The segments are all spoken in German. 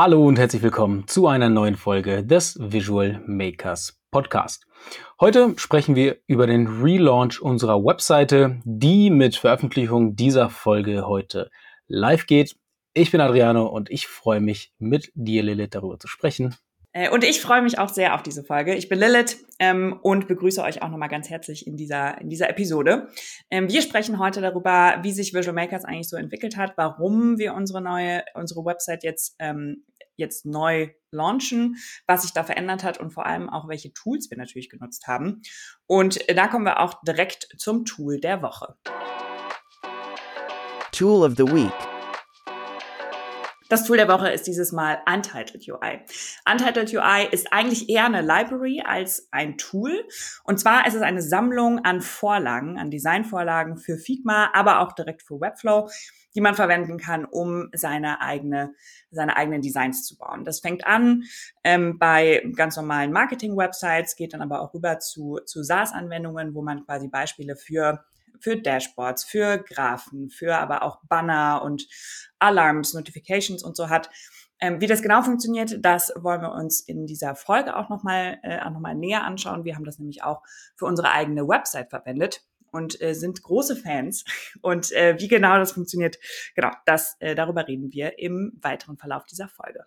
Hallo und herzlich willkommen zu einer neuen Folge des Visual Makers Podcast. Heute sprechen wir über den Relaunch unserer Webseite, die mit Veröffentlichung dieser Folge heute live geht. Ich bin Adriano und ich freue mich mit dir, Lilith, darüber zu sprechen. Äh, und ich freue mich auch sehr auf diese Folge. Ich bin Lilith ähm, und begrüße euch auch nochmal ganz herzlich in dieser, in dieser Episode. Ähm, wir sprechen heute darüber, wie sich Visual Makers eigentlich so entwickelt hat, warum wir unsere neue, unsere Website jetzt, ähm, jetzt neu launchen, was sich da verändert hat und vor allem auch, welche Tools wir natürlich genutzt haben. Und da kommen wir auch direkt zum Tool der Woche. Tool of the Week. Das Tool der Woche ist dieses Mal Untitled UI. Untitled UI ist eigentlich eher eine Library als ein Tool. Und zwar ist es eine Sammlung an Vorlagen, an Designvorlagen für Figma, aber auch direkt für Webflow, die man verwenden kann, um seine eigene, seine eigenen Designs zu bauen. Das fängt an ähm, bei ganz normalen Marketing-Websites, geht dann aber auch rüber zu, zu SaaS-Anwendungen, wo man quasi Beispiele für für Dashboards, für Graphen, für aber auch Banner und Alarms, Notifications und so hat. Ähm, wie das genau funktioniert, das wollen wir uns in dieser Folge auch nochmal äh, noch näher anschauen. Wir haben das nämlich auch für unsere eigene Website verwendet und äh, sind große Fans. Und äh, wie genau das funktioniert, genau, das äh, darüber reden wir im weiteren Verlauf dieser Folge.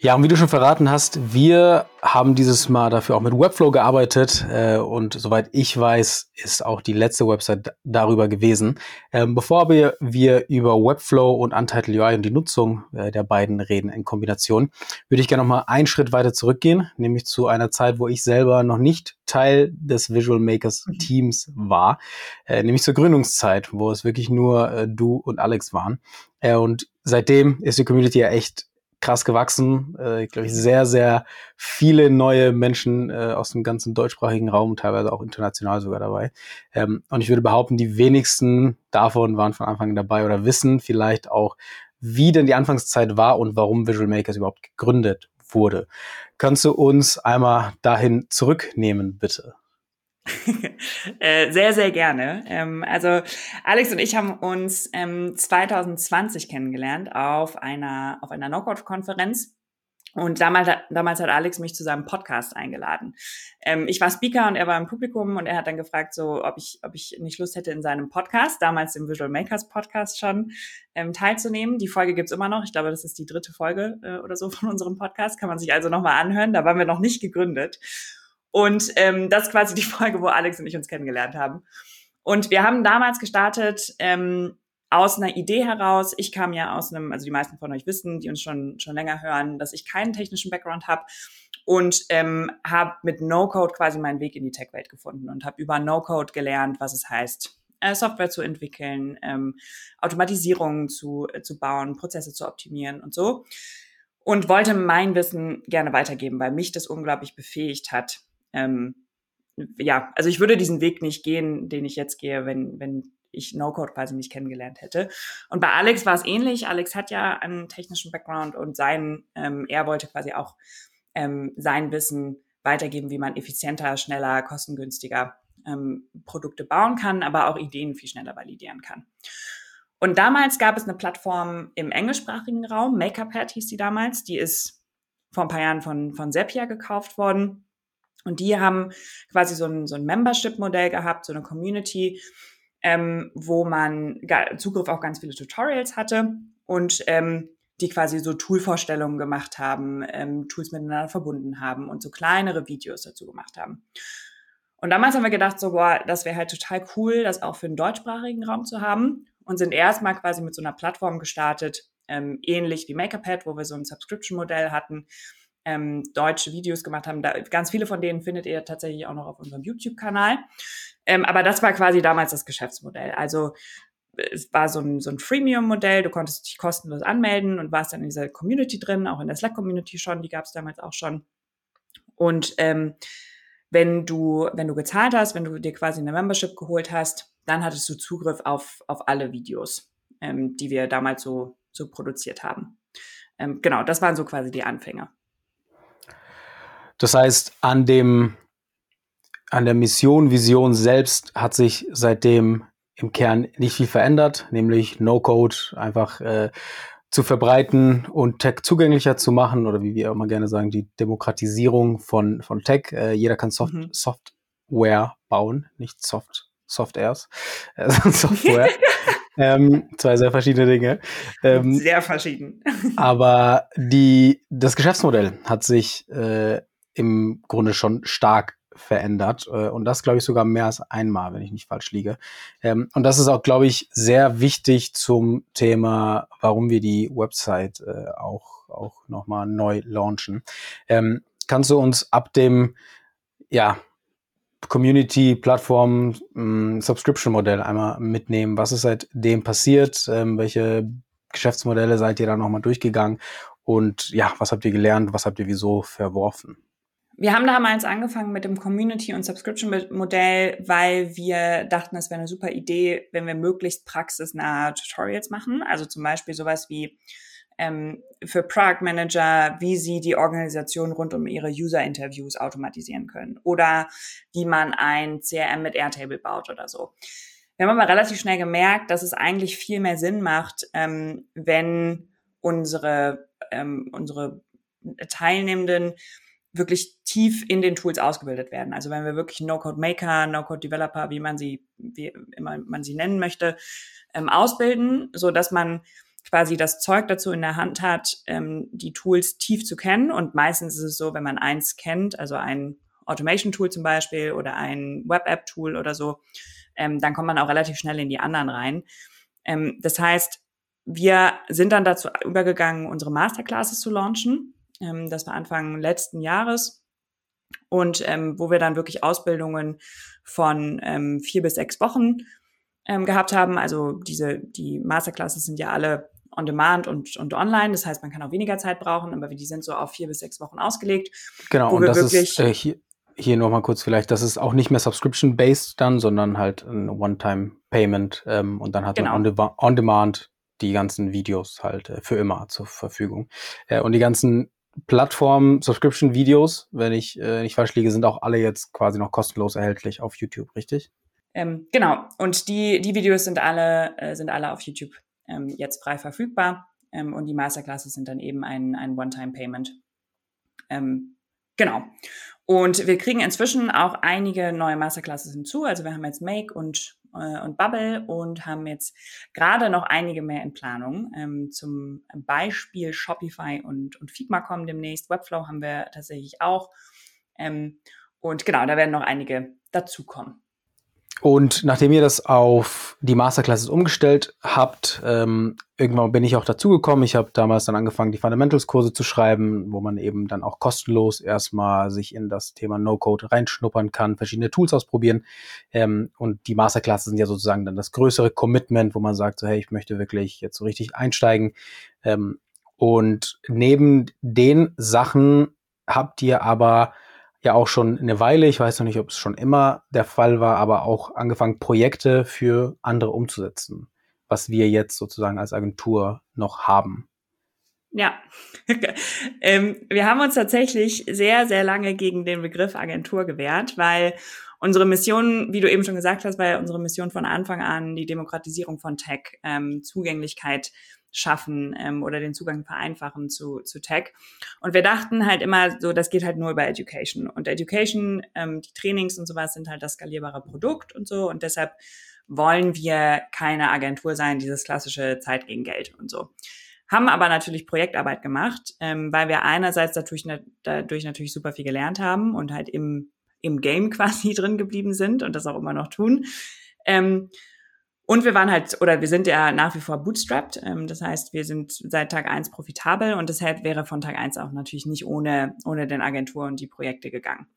Ja, und wie du schon verraten hast, wir haben dieses Mal dafür auch mit Webflow gearbeitet äh, und soweit ich weiß, ist auch die letzte Website darüber gewesen. Ähm, bevor wir, wir über Webflow und Untitled UI und die Nutzung äh, der beiden reden in Kombination, würde ich gerne noch mal einen Schritt weiter zurückgehen, nämlich zu einer Zeit, wo ich selber noch nicht Teil des Visual Makers mhm. Teams war, äh, nämlich zur Gründungszeit, wo es wirklich nur äh, du und Alex waren. Äh, und seitdem ist die Community ja echt krass gewachsen. Äh, glaube ich, sehr, sehr viele neue Menschen äh, aus dem ganzen deutschsprachigen Raum, teilweise auch international sogar dabei. Ähm, und ich würde behaupten, die wenigsten davon waren von Anfang an dabei oder wissen vielleicht auch, wie denn die Anfangszeit war und warum Visual Makers überhaupt gegründet wurde. Kannst du uns einmal dahin zurücknehmen, bitte? Äh, sehr, sehr gerne. Ähm, also Alex und ich haben uns ähm, 2020 kennengelernt auf einer, auf einer Knockout-Konferenz. Und damals, damals hat Alex mich zu seinem Podcast eingeladen. Ähm, ich war Speaker und er war im Publikum und er hat dann gefragt, so, ob ich, ob ich nicht Lust hätte, in seinem Podcast, damals im Visual Makers Podcast schon, ähm, teilzunehmen. Die Folge gibt's immer noch. Ich glaube, das ist die dritte Folge äh, oder so von unserem Podcast. Kann man sich also nochmal anhören. Da waren wir noch nicht gegründet. Und ähm, das ist quasi die Folge, wo Alex und ich uns kennengelernt haben. Und wir haben damals gestartet ähm, aus einer Idee heraus. Ich kam ja aus einem, also die meisten von euch wissen, die uns schon schon länger hören, dass ich keinen technischen Background habe und ähm, habe mit No-Code quasi meinen Weg in die Tech-Welt gefunden und habe über No-Code gelernt, was es heißt, äh, Software zu entwickeln, ähm, Automatisierungen zu, äh, zu bauen, Prozesse zu optimieren und so. Und wollte mein Wissen gerne weitergeben, weil mich das unglaublich befähigt hat, ähm, ja, also ich würde diesen Weg nicht gehen, den ich jetzt gehe, wenn, wenn ich No-Code quasi nicht kennengelernt hätte. Und bei Alex war es ähnlich. Alex hat ja einen technischen Background und sein, ähm, er wollte quasi auch ähm, sein Wissen weitergeben, wie man effizienter, schneller, kostengünstiger ähm, Produkte bauen kann, aber auch Ideen viel schneller validieren kann. Und damals gab es eine Plattform im englischsprachigen Raum, MakerPad hieß die damals, die ist vor ein paar Jahren von, von Zapier gekauft worden. Und die haben quasi so ein, so ein Membership-Modell gehabt, so eine Community, ähm, wo man Zugriff auf ganz viele Tutorials hatte und ähm, die quasi so Toolvorstellungen gemacht haben, ähm, Tools miteinander verbunden haben und so kleinere Videos dazu gemacht haben. Und damals haben wir gedacht, so, boah, das wäre halt total cool, das auch für den deutschsprachigen Raum zu haben und sind erstmal quasi mit so einer Plattform gestartet, ähm, ähnlich wie MakerPad, wo wir so ein Subscription-Modell hatten, ähm, deutsche Videos gemacht haben. Da, ganz viele von denen findet ihr tatsächlich auch noch auf unserem YouTube-Kanal. Ähm, aber das war quasi damals das Geschäftsmodell. Also es war so ein, so ein Freemium-Modell, du konntest dich kostenlos anmelden und warst dann in dieser Community drin, auch in der Slack-Community schon, die gab es damals auch schon. Und ähm, wenn du, wenn du gezahlt hast, wenn du dir quasi eine Membership geholt hast, dann hattest du Zugriff auf, auf alle Videos, ähm, die wir damals so, so produziert haben. Ähm, genau, das waren so quasi die Anfänge. Das heißt, an dem, an der Mission, Vision selbst hat sich seitdem im Kern nicht viel verändert, nämlich No-Code, einfach äh, zu verbreiten und Tech zugänglicher zu machen oder wie wir immer gerne sagen, die Demokratisierung von, von Tech. Äh, jeder kann Soft mhm. Software bauen, nicht Soft Softwares, äh, Software. ähm, zwei sehr verschiedene Dinge. Ähm, sehr verschieden. aber die, das Geschäftsmodell hat sich äh, im Grunde schon stark verändert. Äh, und das, glaube ich, sogar mehr als einmal, wenn ich nicht falsch liege. Ähm, und das ist auch, glaube ich, sehr wichtig zum Thema, warum wir die Website äh, auch, auch nochmal neu launchen. Ähm, kannst du uns ab dem, ja, Community, Plattform, mm, Subscription-Modell einmal mitnehmen. Was ist seitdem passiert? Ähm, welche Geschäftsmodelle seid ihr da nochmal durchgegangen? Und ja, was habt ihr gelernt? Was habt ihr wieso verworfen? Wir haben damals angefangen mit dem Community- und Subscription-Modell, weil wir dachten, es wäre eine super Idee, wenn wir möglichst praxisnahe Tutorials machen. Also zum Beispiel sowas wie ähm, für Product Manager, wie sie die Organisation rund um ihre User-Interviews automatisieren können oder wie man ein CRM mit Airtable baut oder so. Wir haben aber relativ schnell gemerkt, dass es eigentlich viel mehr Sinn macht, ähm, wenn unsere, ähm, unsere Teilnehmenden wirklich tief in den Tools ausgebildet werden. Also wenn wir wirklich No-Code-Maker, No-Code-Developer, wie man sie, wie immer man sie nennen möchte, ähm, ausbilden, so dass man quasi das Zeug dazu in der Hand hat, ähm, die Tools tief zu kennen. Und meistens ist es so, wenn man eins kennt, also ein Automation-Tool zum Beispiel oder ein Web-App-Tool oder so, ähm, dann kommt man auch relativ schnell in die anderen rein. Ähm, das heißt, wir sind dann dazu übergegangen, unsere Masterclasses zu launchen. Ähm, das war Anfang letzten Jahres. Und ähm, wo wir dann wirklich Ausbildungen von ähm, vier bis sechs Wochen ähm, gehabt haben. Also diese, die Masterclasses sind ja alle on demand und, und online. Das heißt, man kann auch weniger Zeit brauchen, aber die sind so auf vier bis sechs Wochen ausgelegt. Genau, und das ist äh, hier, hier nochmal kurz vielleicht, das ist auch nicht mehr subscription-based dann, sondern halt ein One-Time-Payment ähm, und dann hat genau. man on-demand die ganzen Videos halt äh, für immer zur Verfügung. Äh, und die ganzen Plattform Subscription Videos, wenn ich äh, nicht falsch liege, sind auch alle jetzt quasi noch kostenlos erhältlich auf YouTube, richtig? Ähm, genau. Und die, die Videos sind alle, äh, sind alle auf YouTube ähm, jetzt frei verfügbar. Ähm, und die Masterclasses sind dann eben ein, ein One-Time-Payment. Ähm, genau. Und wir kriegen inzwischen auch einige neue Masterclasses hinzu. Also wir haben jetzt Make und äh, und Bubble und haben jetzt gerade noch einige mehr in Planung. Ähm, zum Beispiel Shopify und, und Figma kommen demnächst. Webflow haben wir tatsächlich auch. Ähm, und genau, da werden noch einige dazukommen. Und nachdem ihr das auf die Masterclasses umgestellt habt, ähm, irgendwann bin ich auch dazugekommen. Ich habe damals dann angefangen, die Fundamentals-Kurse zu schreiben, wo man eben dann auch kostenlos erstmal sich in das Thema No-Code reinschnuppern kann, verschiedene Tools ausprobieren. Ähm, und die Masterclasses sind ja sozusagen dann das größere Commitment, wo man sagt, so hey, ich möchte wirklich jetzt so richtig einsteigen. Ähm, und neben den Sachen habt ihr aber ja auch schon eine Weile, ich weiß noch nicht, ob es schon immer der Fall war, aber auch angefangen, Projekte für andere umzusetzen, was wir jetzt sozusagen als Agentur noch haben. Ja, ähm, wir haben uns tatsächlich sehr, sehr lange gegen den Begriff Agentur gewehrt, weil unsere Mission, wie du eben schon gesagt hast, war ja unsere Mission von Anfang an die Demokratisierung von Tech, ähm, Zugänglichkeit schaffen ähm, oder den Zugang vereinfachen zu, zu Tech. Und wir dachten halt immer so, das geht halt nur über Education. Und Education, ähm, die Trainings und sowas sind halt das skalierbare Produkt und so. Und deshalb wollen wir keine Agentur sein, dieses klassische Zeit gegen Geld und so. Haben aber natürlich Projektarbeit gemacht, ähm, weil wir einerseits dadurch, dadurch natürlich super viel gelernt haben und halt im, im Game quasi drin geblieben sind und das auch immer noch tun. Ähm, und wir waren halt, oder wir sind ja nach wie vor bootstrapped. Ähm, das heißt, wir sind seit Tag eins profitabel und deshalb wäre von Tag eins auch natürlich nicht ohne, ohne den Agentur und die Projekte gegangen.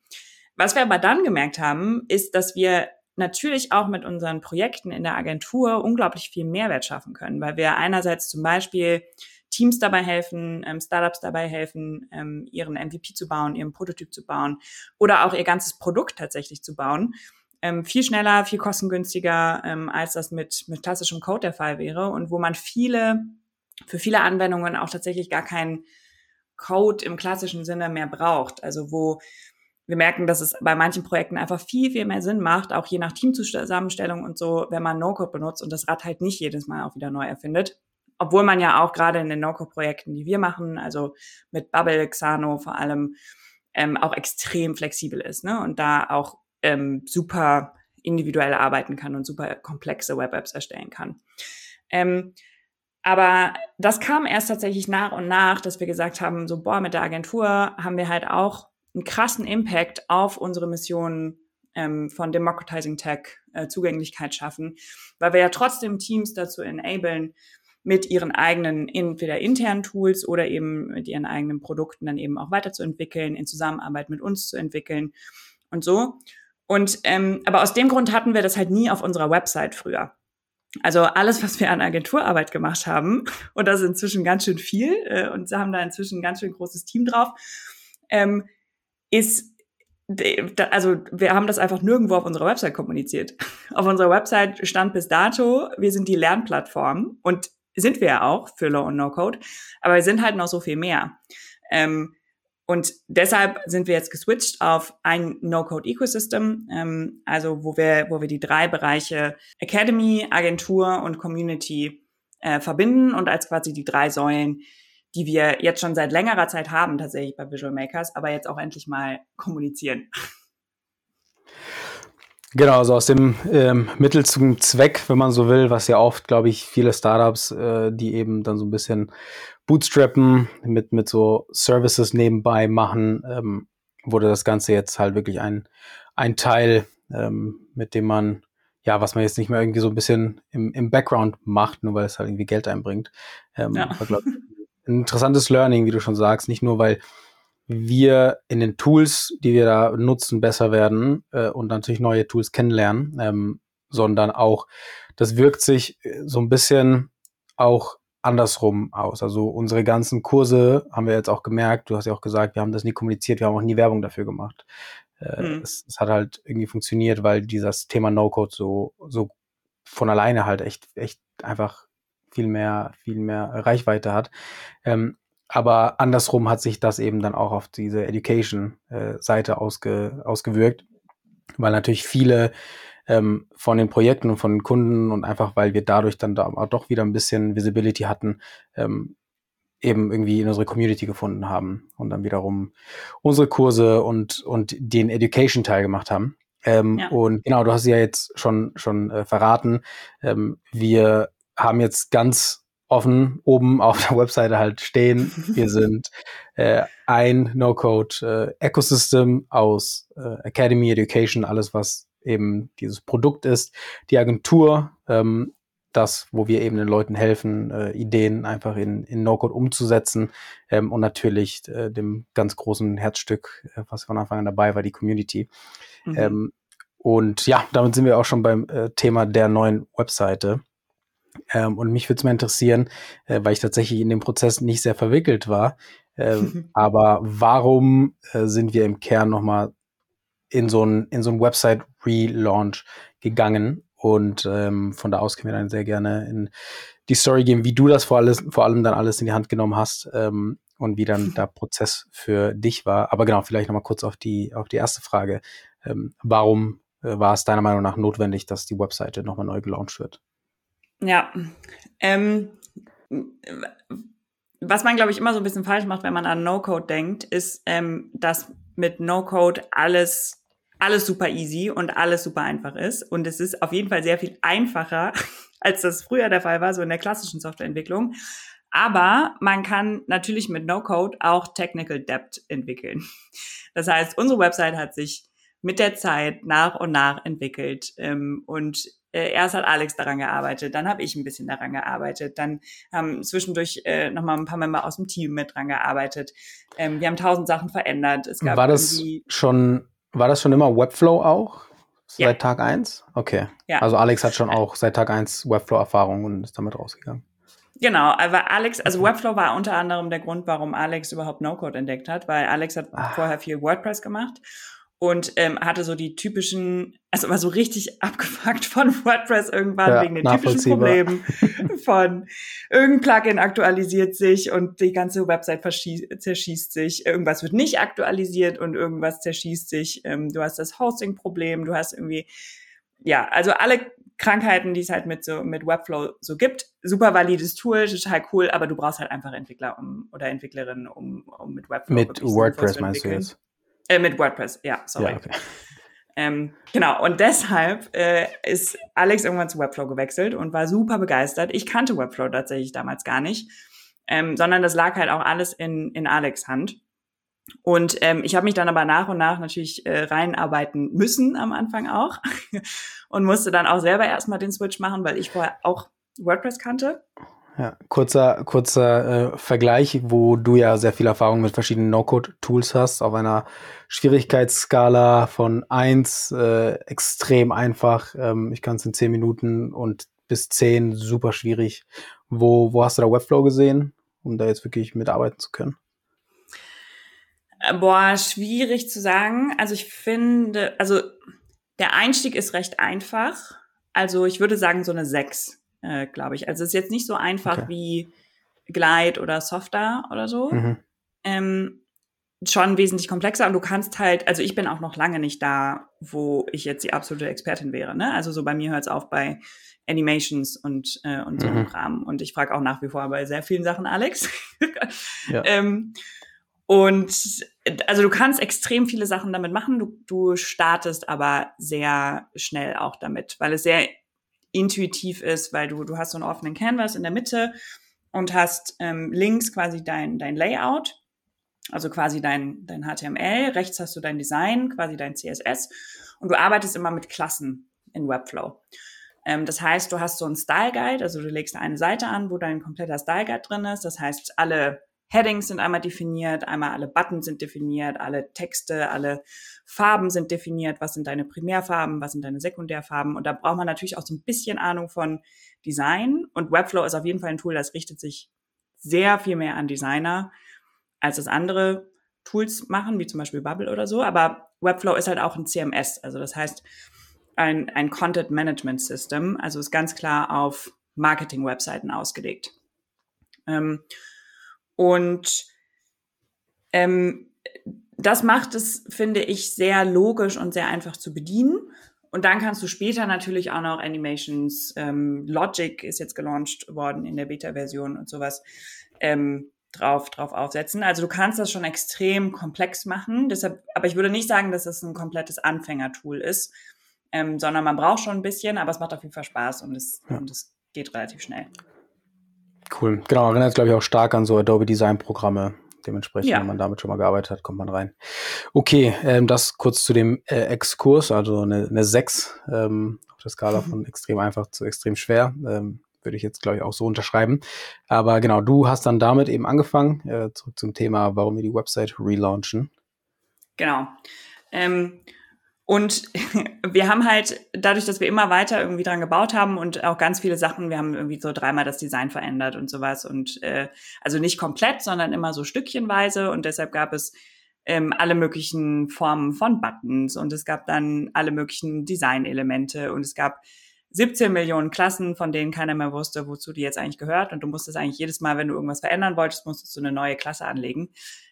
Was wir aber dann gemerkt haben, ist, dass wir natürlich auch mit unseren Projekten in der Agentur unglaublich viel Mehrwert schaffen können, weil wir einerseits zum Beispiel Teams dabei helfen, ähm, Startups dabei helfen, ähm, ihren MVP zu bauen, ihren Prototyp zu bauen oder auch ihr ganzes Produkt tatsächlich zu bauen ähm, viel schneller, viel kostengünstiger, ähm, als das mit, mit klassischem Code der Fall wäre und wo man viele, für viele Anwendungen auch tatsächlich gar keinen Code im klassischen Sinne mehr braucht. Also wo wir merken, dass es bei manchen Projekten einfach viel, viel mehr Sinn macht, auch je nach Teamzusammenstellung und so, wenn man No-Code benutzt und das Rad halt nicht jedes Mal auch wieder neu erfindet. obwohl man ja auch gerade in den No-Code-Projekten, die wir machen, also mit Bubble, Xano vor allem, ähm, auch extrem flexibel ist ne? und da auch ähm, super individuell arbeiten kann und super komplexe Web-Apps erstellen kann. Ähm, aber das kam erst tatsächlich nach und nach, dass wir gesagt haben, so, boah, mit der Agentur haben wir halt auch einen krassen Impact auf unsere Mission ähm, von Democratizing Tech, äh, Zugänglichkeit schaffen, weil wir ja trotzdem Teams dazu enablen, mit ihren eigenen entweder internen Tools oder eben mit ihren eigenen Produkten dann eben auch weiterzuentwickeln, in Zusammenarbeit mit uns zu entwickeln und so. Und ähm, aber aus dem Grund hatten wir das halt nie auf unserer Website früher. Also alles, was wir an Agenturarbeit gemacht haben, und das ist inzwischen ganz schön viel, äh, und haben da inzwischen ein ganz schön großes Team drauf, ähm, ist, also wir haben das einfach nirgendwo auf unserer Website kommuniziert. Auf unserer Website stand bis dato, wir sind die Lernplattform und sind wir ja auch für Low und No Code, aber wir sind halt noch so viel mehr. Ähm, und deshalb sind wir jetzt geswitcht auf ein No-Code-Ecosystem, ähm, also wo wir, wo wir die drei Bereiche Academy, Agentur und Community äh, verbinden und als quasi die drei Säulen, die wir jetzt schon seit längerer Zeit haben, tatsächlich bei Visual Makers, aber jetzt auch endlich mal kommunizieren. Genau, also aus dem ähm, Mittel zum Zweck, wenn man so will, was ja oft, glaube ich, viele Startups, äh, die eben dann so ein bisschen bootstrappen, mit, mit so Services nebenbei machen, ähm, wurde das Ganze jetzt halt wirklich ein, ein Teil, ähm, mit dem man, ja, was man jetzt nicht mehr irgendwie so ein bisschen im, im Background macht, nur weil es halt irgendwie Geld einbringt. Ähm, ja. war, glaub, ein interessantes Learning, wie du schon sagst, nicht nur, weil wir in den Tools, die wir da nutzen, besser werden äh, und natürlich neue Tools kennenlernen, ähm, sondern auch, das wirkt sich äh, so ein bisschen auch andersrum aus. Also unsere ganzen Kurse haben wir jetzt auch gemerkt, du hast ja auch gesagt, wir haben das nie kommuniziert, wir haben auch nie Werbung dafür gemacht. Äh, mhm. es, es, hat halt irgendwie funktioniert, weil dieses Thema No-Code so, so von alleine halt echt, echt einfach viel mehr, viel mehr Reichweite hat. Ähm, aber andersrum hat sich das eben dann auch auf diese Education-Seite ausge, ausgewirkt, weil natürlich viele ähm, von den Projekten und von den Kunden und einfach, weil wir dadurch dann da auch doch wieder ein bisschen Visibility hatten, ähm, eben irgendwie in unsere Community gefunden haben und dann wiederum unsere Kurse und, und den Education-Teil gemacht haben. Ähm, ja. Und genau, du hast ja jetzt schon, schon äh, verraten. Ähm, wir haben jetzt ganz offen oben auf der Webseite halt stehen. Wir sind äh, ein No-Code äh, Ecosystem aus äh, Academy, Education, alles was eben dieses Produkt ist, die Agentur, ähm, das, wo wir eben den Leuten helfen, äh, Ideen einfach in, in No-Code umzusetzen ähm, und natürlich äh, dem ganz großen Herzstück, äh, was von Anfang an dabei war, die Community. Mhm. Ähm, und ja, damit sind wir auch schon beim äh, Thema der neuen Webseite. Ähm, und mich würde es mal interessieren, äh, weil ich tatsächlich in dem Prozess nicht sehr verwickelt war. Äh, aber warum äh, sind wir im Kern nochmal in so ein, in so ein Website-Relaunch gegangen? Und ähm, von da aus können wir dann sehr gerne in die Story gehen, wie du das vor, alles, vor allem dann alles in die Hand genommen hast ähm, und wie dann der Prozess für dich war. Aber genau, vielleicht nochmal kurz auf die, auf die erste Frage. Ähm, warum äh, war es deiner Meinung nach notwendig, dass die Webseite nochmal neu gelauncht wird? Ja. Ähm, was man, glaube ich, immer so ein bisschen falsch macht, wenn man an No-Code denkt, ist, ähm, dass mit No-Code alles, alles super easy und alles super einfach ist. Und es ist auf jeden Fall sehr viel einfacher, als das früher der Fall war, so in der klassischen Softwareentwicklung. Aber man kann natürlich mit No-Code auch Technical Debt entwickeln. Das heißt, unsere Website hat sich mit der Zeit nach und nach entwickelt. Ähm, und äh, erst hat Alex daran gearbeitet, dann habe ich ein bisschen daran gearbeitet, dann haben zwischendurch äh, nochmal ein paar Member aus dem Team mit dran gearbeitet. Ähm, wir haben tausend Sachen verändert. Es gab war das schon, war das schon immer Webflow auch? Seit ja. Tag eins? Okay. Ja. Also Alex hat schon auch seit Tag eins Webflow-Erfahrung und ist damit rausgegangen. Genau, aber Alex, also Webflow war unter anderem der Grund, warum Alex überhaupt No-Code entdeckt hat, weil Alex hat Ach. vorher viel WordPress gemacht und ähm, hatte so die typischen, also war so richtig abgefuckt von WordPress irgendwann ja, wegen den typischen Problemen von irgendein Plugin aktualisiert sich und die ganze Website zerschießt sich, irgendwas wird nicht aktualisiert und irgendwas zerschießt sich, ähm, du hast das Hosting-Problem, du hast irgendwie, ja, also alle Krankheiten, die es halt mit so mit Webflow so gibt. Super valides Tool, total cool, aber du brauchst halt einfach Entwickler um, oder Entwicklerinnen, um, um mit Webflow Mit WordPress meinst du jetzt? Äh, mit WordPress, ja, sorry. Ja, okay. Ähm, genau, und deshalb äh, ist Alex irgendwann zu Webflow gewechselt und war super begeistert. Ich kannte Webflow tatsächlich damals gar nicht, ähm, sondern das lag halt auch alles in, in Alex Hand. Und ähm, ich habe mich dann aber nach und nach natürlich äh, reinarbeiten müssen am Anfang auch und musste dann auch selber erstmal den Switch machen, weil ich vorher auch WordPress kannte. Ja, kurzer, kurzer äh, Vergleich, wo du ja sehr viel Erfahrung mit verschiedenen No-Code-Tools hast, auf einer Schwierigkeitsskala von eins äh, extrem einfach, ähm, ich kann es in zehn Minuten und bis zehn super schwierig. Wo, wo hast du da Webflow gesehen, um da jetzt wirklich mitarbeiten zu können? Äh, boah, schwierig zu sagen. Also ich finde, also der Einstieg ist recht einfach. Also ich würde sagen so eine sechs, äh, glaube ich. Also es ist jetzt nicht so einfach okay. wie Glide oder Softer oder so. Mhm. Ähm, schon wesentlich komplexer und du kannst halt, also ich bin auch noch lange nicht da, wo ich jetzt die absolute Expertin wäre. Ne? Also so bei mir hört es auf bei Animations und, äh, und so einem mhm. Kram. Und ich frage auch nach wie vor bei sehr vielen Sachen Alex. ja. ähm, und also du kannst extrem viele Sachen damit machen. Du, du startest aber sehr schnell auch damit, weil es sehr intuitiv ist, weil du, du hast so einen offenen Canvas in der Mitte und hast ähm, links quasi dein, dein Layout, also quasi dein, dein HTML, rechts hast du dein Design, quasi dein CSS und du arbeitest immer mit Klassen in Webflow. Ähm, das heißt, du hast so einen Style Guide, also du legst eine Seite an, wo dein kompletter Style Guide drin ist. Das heißt, alle Headings sind einmal definiert, einmal alle Buttons sind definiert, alle Texte, alle Farben sind definiert, was sind deine Primärfarben, was sind deine Sekundärfarben. Und da braucht man natürlich auch so ein bisschen Ahnung von Design. Und Webflow ist auf jeden Fall ein Tool, das richtet sich sehr viel mehr an Designer, als das andere Tools machen, wie zum Beispiel Bubble oder so. Aber Webflow ist halt auch ein CMS. Also das heißt, ein, ein Content Management System. Also ist ganz klar auf Marketing-Webseiten ausgelegt. Ähm, und ähm, das macht es, finde ich, sehr logisch und sehr einfach zu bedienen. Und dann kannst du später natürlich auch noch Animations, ähm, Logic ist jetzt gelauncht worden in der Beta-Version und sowas ähm, drauf, drauf aufsetzen. Also du kannst das schon extrem komplex machen. Deshalb, aber ich würde nicht sagen, dass es ein komplettes Anfängertool ist, ähm, sondern man braucht schon ein bisschen, aber es macht auf jeden Fall Spaß und es, ja. und es geht relativ schnell. Cool. Genau, erinnert, glaube ich, auch stark an so Adobe Design-Programme. Dementsprechend, ja. wenn man damit schon mal gearbeitet hat, kommt man rein. Okay, ähm, das kurz zu dem äh, Exkurs, also eine, eine 6 ähm, auf der Skala von extrem einfach zu extrem schwer. Ähm, würde ich jetzt, glaube ich, auch so unterschreiben. Aber genau, du hast dann damit eben angefangen. Äh, zurück zum Thema, warum wir die Website relaunchen. Genau. Ähm, und wir haben halt, dadurch, dass wir immer weiter irgendwie dran gebaut haben und auch ganz viele Sachen, wir haben irgendwie so dreimal das Design verändert und sowas. Und äh, also nicht komplett, sondern immer so stückchenweise. Und deshalb gab es ähm, alle möglichen Formen von Buttons und es gab dann alle möglichen Designelemente und es gab 17 Millionen Klassen, von denen keiner mehr wusste, wozu die jetzt eigentlich gehört. Und du musstest eigentlich jedes Mal, wenn du irgendwas verändern wolltest, musstest du eine neue Klasse anlegen.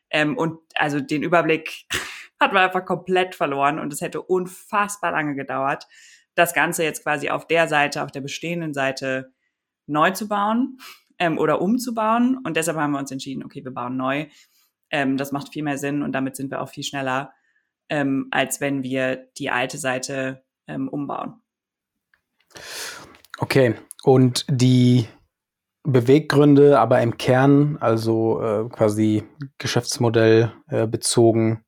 Ähm, und also den Überblick hat man einfach komplett verloren und es hätte unfassbar lange gedauert, das Ganze jetzt quasi auf der Seite, auf der bestehenden Seite neu zu bauen ähm, oder umzubauen. Und deshalb haben wir uns entschieden, okay, wir bauen neu. Ähm, das macht viel mehr Sinn und damit sind wir auch viel schneller, ähm, als wenn wir die alte Seite ähm, umbauen. Okay, und die Beweggründe, aber im Kern, also äh, quasi Geschäftsmodell äh, bezogen,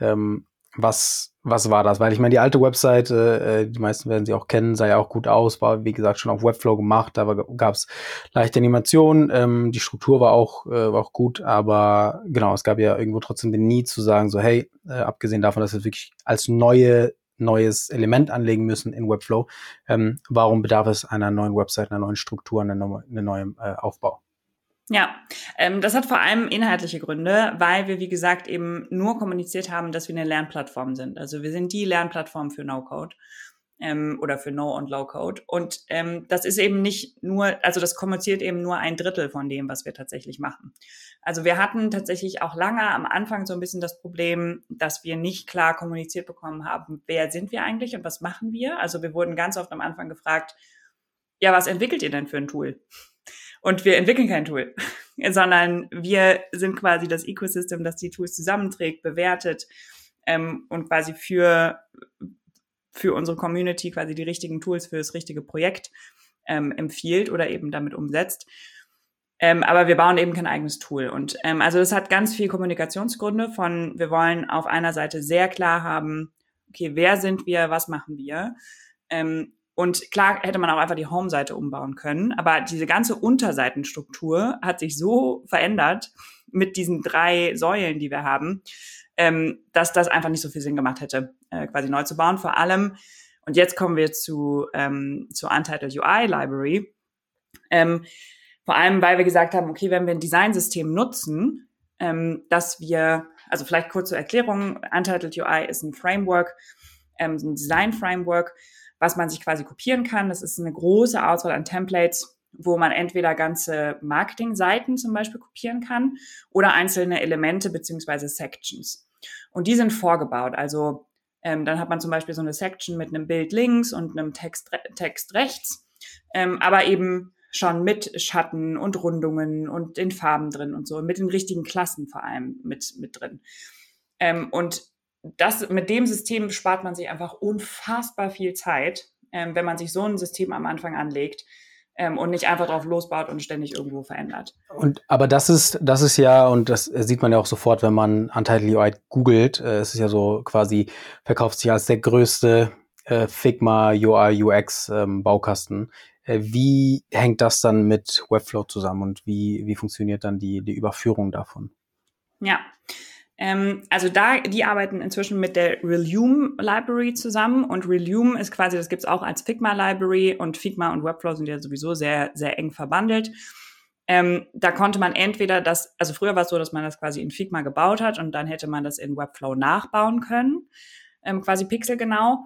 ähm, was, was war das? Weil ich meine, die alte Webseite, äh, die meisten werden sie auch kennen, sah ja auch gut aus, war wie gesagt schon auf Webflow gemacht, da gab es leichte Animationen, ähm, die Struktur war auch, äh, war auch gut, aber genau, es gab ja irgendwo trotzdem den Need zu sagen, so hey, äh, abgesehen davon, dass wir wirklich als neue neues Element anlegen müssen in Webflow, ähm, warum bedarf es einer neuen Website, einer neuen Struktur, einer, einer neuen äh, Aufbau? Ja, ähm, das hat vor allem inhaltliche Gründe, weil wir, wie gesagt, eben nur kommuniziert haben, dass wir eine Lernplattform sind. Also wir sind die Lernplattform für No-Code. Ähm, oder für No- und Low-Code. Und ähm, das ist eben nicht nur, also das kommuniziert eben nur ein Drittel von dem, was wir tatsächlich machen. Also wir hatten tatsächlich auch lange am Anfang so ein bisschen das Problem, dass wir nicht klar kommuniziert bekommen haben, wer sind wir eigentlich und was machen wir. Also wir wurden ganz oft am Anfang gefragt, ja, was entwickelt ihr denn für ein Tool? Und wir entwickeln kein Tool, sondern wir sind quasi das Ecosystem, das die Tools zusammenträgt, bewertet ähm, und quasi für für unsere Community quasi die richtigen Tools für das richtige Projekt ähm, empfiehlt oder eben damit umsetzt. Ähm, aber wir bauen eben kein eigenes Tool. Und ähm, also das hat ganz viel Kommunikationsgründe von, wir wollen auf einer Seite sehr klar haben, okay, wer sind wir, was machen wir? Ähm, und klar hätte man auch einfach die Home-Seite umbauen können, aber diese ganze Unterseitenstruktur hat sich so verändert mit diesen drei Säulen, die wir haben, ähm, dass das einfach nicht so viel Sinn gemacht hätte, äh, quasi neu zu bauen. Vor allem, und jetzt kommen wir zu, ähm, zu Untitled UI Library, ähm, vor allem, weil wir gesagt haben, okay, wenn wir ein Designsystem nutzen, ähm, dass wir, also vielleicht kurz zur Erklärung, Untitled UI ist ein Framework, ähm, ein Design-Framework, was man sich quasi kopieren kann. Das ist eine große Auswahl an Templates, wo man entweder ganze Marketingseiten zum Beispiel kopieren kann oder einzelne Elemente beziehungsweise Sections. Und die sind vorgebaut. Also ähm, dann hat man zum Beispiel so eine Section mit einem Bild links und einem Text, Text rechts, ähm, aber eben schon mit Schatten und Rundungen und den Farben drin und so, mit den richtigen Klassen vor allem mit, mit drin. Ähm, und das, mit dem System spart man sich einfach unfassbar viel Zeit, ähm, wenn man sich so ein System am Anfang anlegt, ähm, und nicht einfach drauf losbaut und ständig irgendwo verändert. Und aber das ist, das ist ja, und das sieht man ja auch sofort, wenn man Untitled UI googelt, äh, es ist ja so quasi, verkauft sich als der größte äh, Figma UI UX ähm, Baukasten. Äh, wie hängt das dann mit Webflow zusammen und wie, wie funktioniert dann die, die Überführung davon? Ja, ähm, also da, die arbeiten inzwischen mit der Relume Library zusammen und Relume ist quasi, das gibt's auch als Figma Library und Figma und Webflow sind ja sowieso sehr, sehr eng verbandelt. Ähm, da konnte man entweder das, also früher war es so, dass man das quasi in Figma gebaut hat und dann hätte man das in Webflow nachbauen können, ähm, quasi pixelgenau.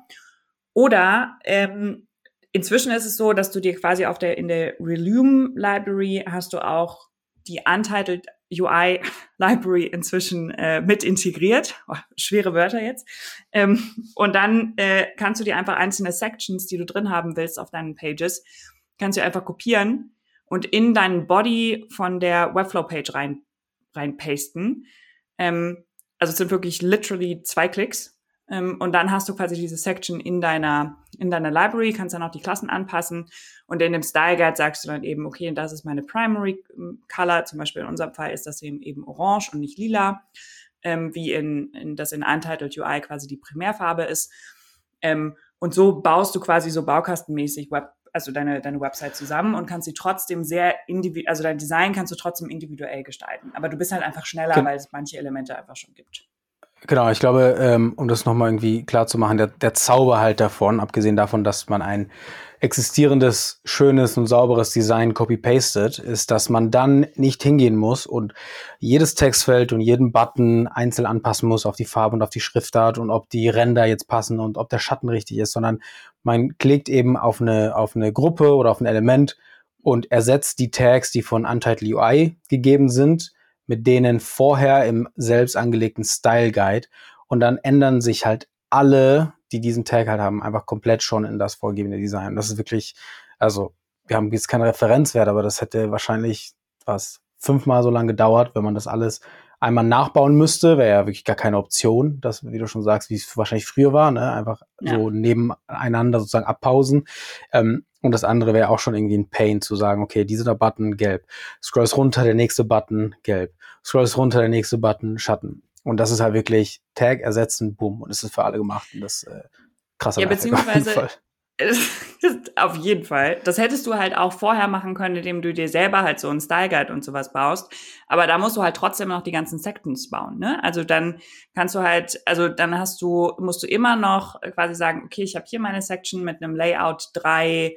Oder ähm, inzwischen ist es so, dass du dir quasi auf der in der Relume Library hast du auch die Untitled UI Library inzwischen äh, mit integriert. Oh, schwere Wörter jetzt. Ähm, und dann äh, kannst du dir einfach einzelne Sections, die du drin haben willst auf deinen Pages, kannst du einfach kopieren und in deinen Body von der Webflow-Page rein, rein pasten. Ähm, also es sind wirklich literally zwei Klicks und dann hast du quasi diese Section in deiner, in deiner Library, kannst dann auch die Klassen anpassen. Und in dem Style Guide sagst du dann eben, okay, das ist meine Primary ähm, Color. Zum Beispiel in unserem Fall ist das eben, eben orange und nicht lila, ähm, wie in, in das in Untitled UI quasi die Primärfarbe ist. Ähm, und so baust du quasi so baukastenmäßig Web, also deine, deine Website zusammen und kannst sie trotzdem sehr individuell, also dein Design kannst du trotzdem individuell gestalten. Aber du bist halt einfach schneller, weil es manche Elemente einfach schon gibt. Genau, ich glaube, ähm, um das nochmal irgendwie klar zu machen, der, der Zauber halt davon, abgesehen davon, dass man ein existierendes, schönes und sauberes Design copy-pastet, ist, dass man dann nicht hingehen muss und jedes Textfeld und jeden Button einzeln anpassen muss auf die Farbe und auf die Schriftart und ob die Ränder jetzt passen und ob der Schatten richtig ist, sondern man klickt eben auf eine, auf eine Gruppe oder auf ein Element und ersetzt die Tags, die von Untitled UI gegeben sind, mit denen vorher im selbst angelegten Style Guide und dann ändern sich halt alle, die diesen Tag halt haben, einfach komplett schon in das vorgegebene Design. Das ist wirklich, also wir haben jetzt keinen Referenzwert, aber das hätte wahrscheinlich was fünfmal so lange gedauert, wenn man das alles einmal nachbauen müsste, wäre ja wirklich gar keine Option, das, wie du schon sagst, wie es wahrscheinlich früher war, ne? einfach ja. so nebeneinander sozusagen abpausen. Ähm, und das andere wäre auch schon irgendwie ein Pain zu sagen, okay, dieser Button gelb, scrollst runter, der nächste Button gelb, scrollst runter, der nächste Button Schatten. Und das ist halt wirklich Tag ersetzen, boom, und es ist für alle gemacht. Und das äh, krasser Ja, beziehungsweise Auf jeden Fall. Das hättest du halt auch vorher machen können, indem du dir selber halt so einen Style Guide und sowas baust. Aber da musst du halt trotzdem noch die ganzen Sections bauen, ne? Also dann kannst du halt, also dann hast du, musst du immer noch quasi sagen, okay, ich habe hier meine Section mit einem Layout drei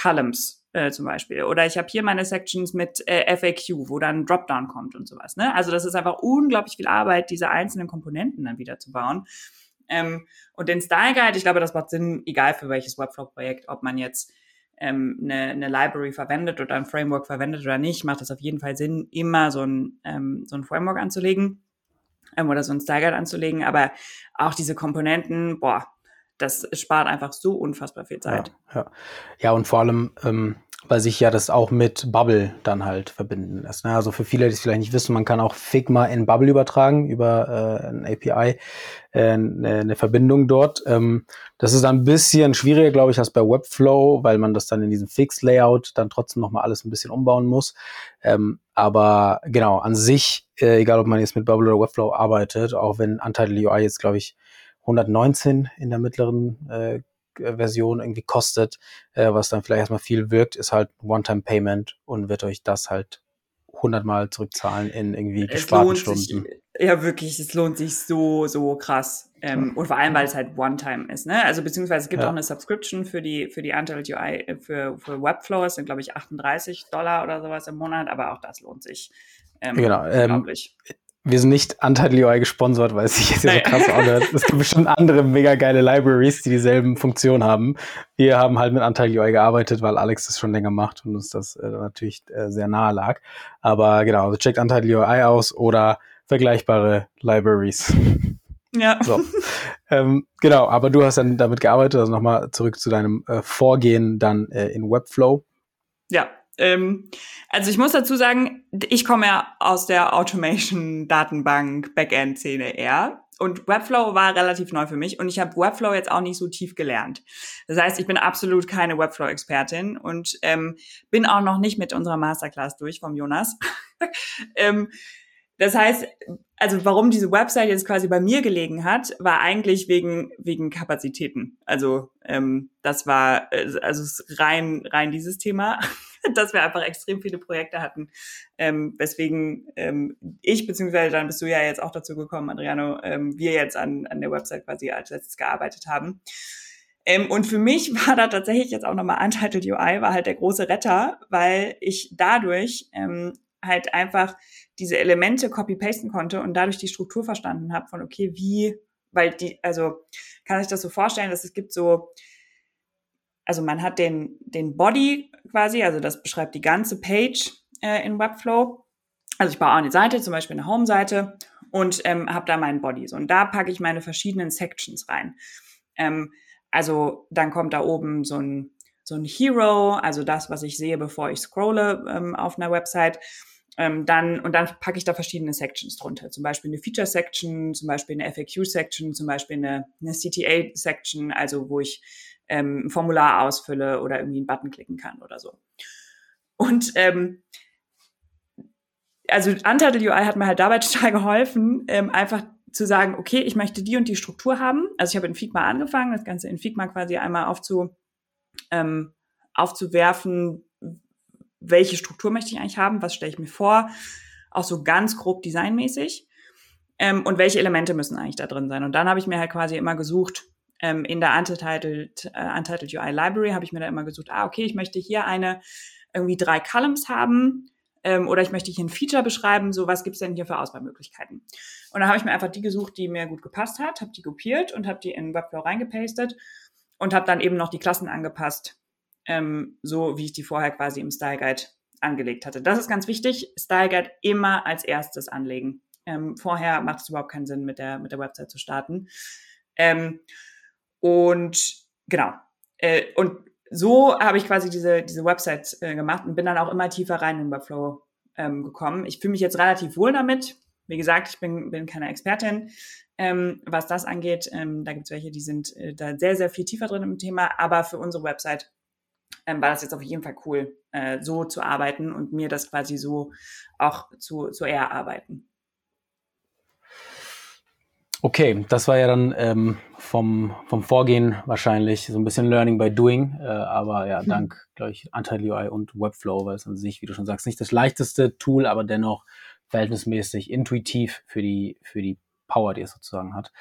Columns äh, zum Beispiel. Oder ich habe hier meine Sections mit äh, FAQ, wo dann Dropdown kommt und sowas, ne? Also das ist einfach unglaublich viel Arbeit, diese einzelnen Komponenten dann wieder zu bauen. Ähm, und den Style Guide, ich glaube, das macht Sinn, egal für welches Webflow-Projekt, ob man jetzt ähm, eine, eine Library verwendet oder ein Framework verwendet oder nicht, macht es auf jeden Fall Sinn, immer so ein, ähm, so ein Framework anzulegen ähm, oder so ein Style Guide anzulegen. Aber auch diese Komponenten, boah, das spart einfach so unfassbar viel Zeit. Ja, ja. ja und vor allem, ähm, weil sich ja das auch mit Bubble dann halt verbinden lässt. Ne? Also für viele, die es vielleicht nicht wissen, man kann auch Figma in Bubble übertragen über äh, ein API, äh, eine, eine Verbindung dort. Ähm, das ist ein bisschen schwieriger, glaube ich, als bei Webflow, weil man das dann in diesem Fixed-Layout dann trotzdem nochmal alles ein bisschen umbauen muss. Ähm, aber genau, an sich, äh, egal ob man jetzt mit Bubble oder Webflow arbeitet, auch wenn Untitled UI jetzt, glaube ich, 119 in der mittleren äh, Version irgendwie kostet, äh, was dann vielleicht erstmal viel wirkt, ist halt One-Time-Payment und wird euch das halt hundertmal zurückzahlen in irgendwie gesparten Stunden. Sich, ja, wirklich, es lohnt sich so, so krass. Ähm, und vor allem, weil es halt One-Time ist, ne? Also beziehungsweise es gibt ja. auch eine Subscription für die, für die Untitled UI, äh, für, für Webflow, es sind, glaube ich, 38 Dollar oder sowas im Monat, aber auch das lohnt sich. Ähm, genau. Ähm, wir sind nicht Untitled UI gesponsert, weil es sich jetzt ja so krass anhört. Es gibt bestimmt andere mega geile Libraries, die dieselben Funktionen haben. Wir haben halt mit Untitled UI gearbeitet, weil Alex das schon länger macht und uns das äh, natürlich äh, sehr nahe lag. Aber genau, also checkt Untitled UI aus oder vergleichbare Libraries. Ja. So. ähm, genau, aber du hast dann damit gearbeitet, also nochmal zurück zu deinem äh, Vorgehen dann äh, in Webflow. Ja, ähm, also ich muss dazu sagen, ich komme ja aus der Automation-Datenbank Backend-Szene eher. Und Webflow war relativ neu für mich und ich habe Webflow jetzt auch nicht so tief gelernt. Das heißt, ich bin absolut keine Webflow-Expertin und ähm, bin auch noch nicht mit unserer Masterclass durch vom Jonas. ähm, das heißt, also warum diese Website jetzt quasi bei mir gelegen hat, war eigentlich wegen wegen Kapazitäten. Also ähm, das war äh, also rein rein dieses Thema. dass wir einfach extrem viele Projekte hatten, ähm, weswegen ähm, ich, beziehungsweise dann bist du ja jetzt auch dazu gekommen, Adriano, ähm, wir jetzt an, an der Website quasi als letztes gearbeitet haben. Ähm, und für mich war da tatsächlich jetzt auch nochmal Untitled UI, war halt der große Retter, weil ich dadurch ähm, halt einfach diese Elemente copy-pasten konnte und dadurch die Struktur verstanden habe von, okay, wie, weil die, also kann ich das so vorstellen, dass es gibt so also man hat den, den Body quasi, also das beschreibt die ganze Page äh, in Webflow. Also ich baue eine Seite, zum Beispiel eine Home-Seite und ähm, habe da meinen Body. So, und da packe ich meine verschiedenen Sections rein. Ähm, also dann kommt da oben so ein, so ein Hero, also das, was ich sehe, bevor ich scrolle ähm, auf einer Website. Ähm, dann, und dann packe ich da verschiedene Sections drunter. Zum Beispiel eine Feature-Section, zum Beispiel eine FAQ-Section, zum Beispiel eine, eine CTA-Section, also wo ich ähm, ein Formular ausfülle oder irgendwie einen Button klicken kann oder so. Und ähm, also Untitled UI hat mir halt dabei total geholfen, ähm, einfach zu sagen, okay, ich möchte die und die Struktur haben. Also ich habe in Figma angefangen, das Ganze in Figma quasi einmal aufzu, ähm, aufzuwerfen, welche Struktur möchte ich eigentlich haben, was stelle ich mir vor, auch so ganz grob designmäßig ähm, und welche Elemente müssen eigentlich da drin sein. Und dann habe ich mir halt quasi immer gesucht, ähm, in der Untitled, äh, Untitled UI Library habe ich mir da immer gesucht, ah, okay, ich möchte hier eine irgendwie drei Columns haben ähm, oder ich möchte hier ein Feature beschreiben, so was gibt's denn hier für Auswahlmöglichkeiten? Und dann habe ich mir einfach die gesucht, die mir gut gepasst hat, habe die kopiert und habe die in Webflow reingepastet und habe dann eben noch die Klassen angepasst, ähm, so wie ich die vorher quasi im Style Guide angelegt hatte. Das ist ganz wichtig, Style Guide immer als erstes anlegen. Ähm, vorher macht es überhaupt keinen Sinn, mit der, mit der Website zu starten. Ähm, und genau. Äh, und so habe ich quasi diese, diese Website äh, gemacht und bin dann auch immer tiefer rein in Webflow ähm, gekommen. Ich fühle mich jetzt relativ wohl damit. Wie gesagt, ich bin, bin keine Expertin, ähm, was das angeht. Ähm, da gibt es welche, die sind äh, da sehr, sehr viel tiefer drin im Thema. Aber für unsere Website ähm, war das jetzt auf jeden Fall cool, äh, so zu arbeiten und mir das quasi so auch zu, zu erarbeiten. Okay, das war ja dann ähm, vom, vom Vorgehen wahrscheinlich so ein bisschen Learning by Doing, äh, aber ja, hm. dank, glaube ich, Anteil UI und Webflow, weil es an sich, wie du schon sagst, nicht das leichteste Tool, aber dennoch verhältnismäßig intuitiv für die, für die Power, die es sozusagen hat.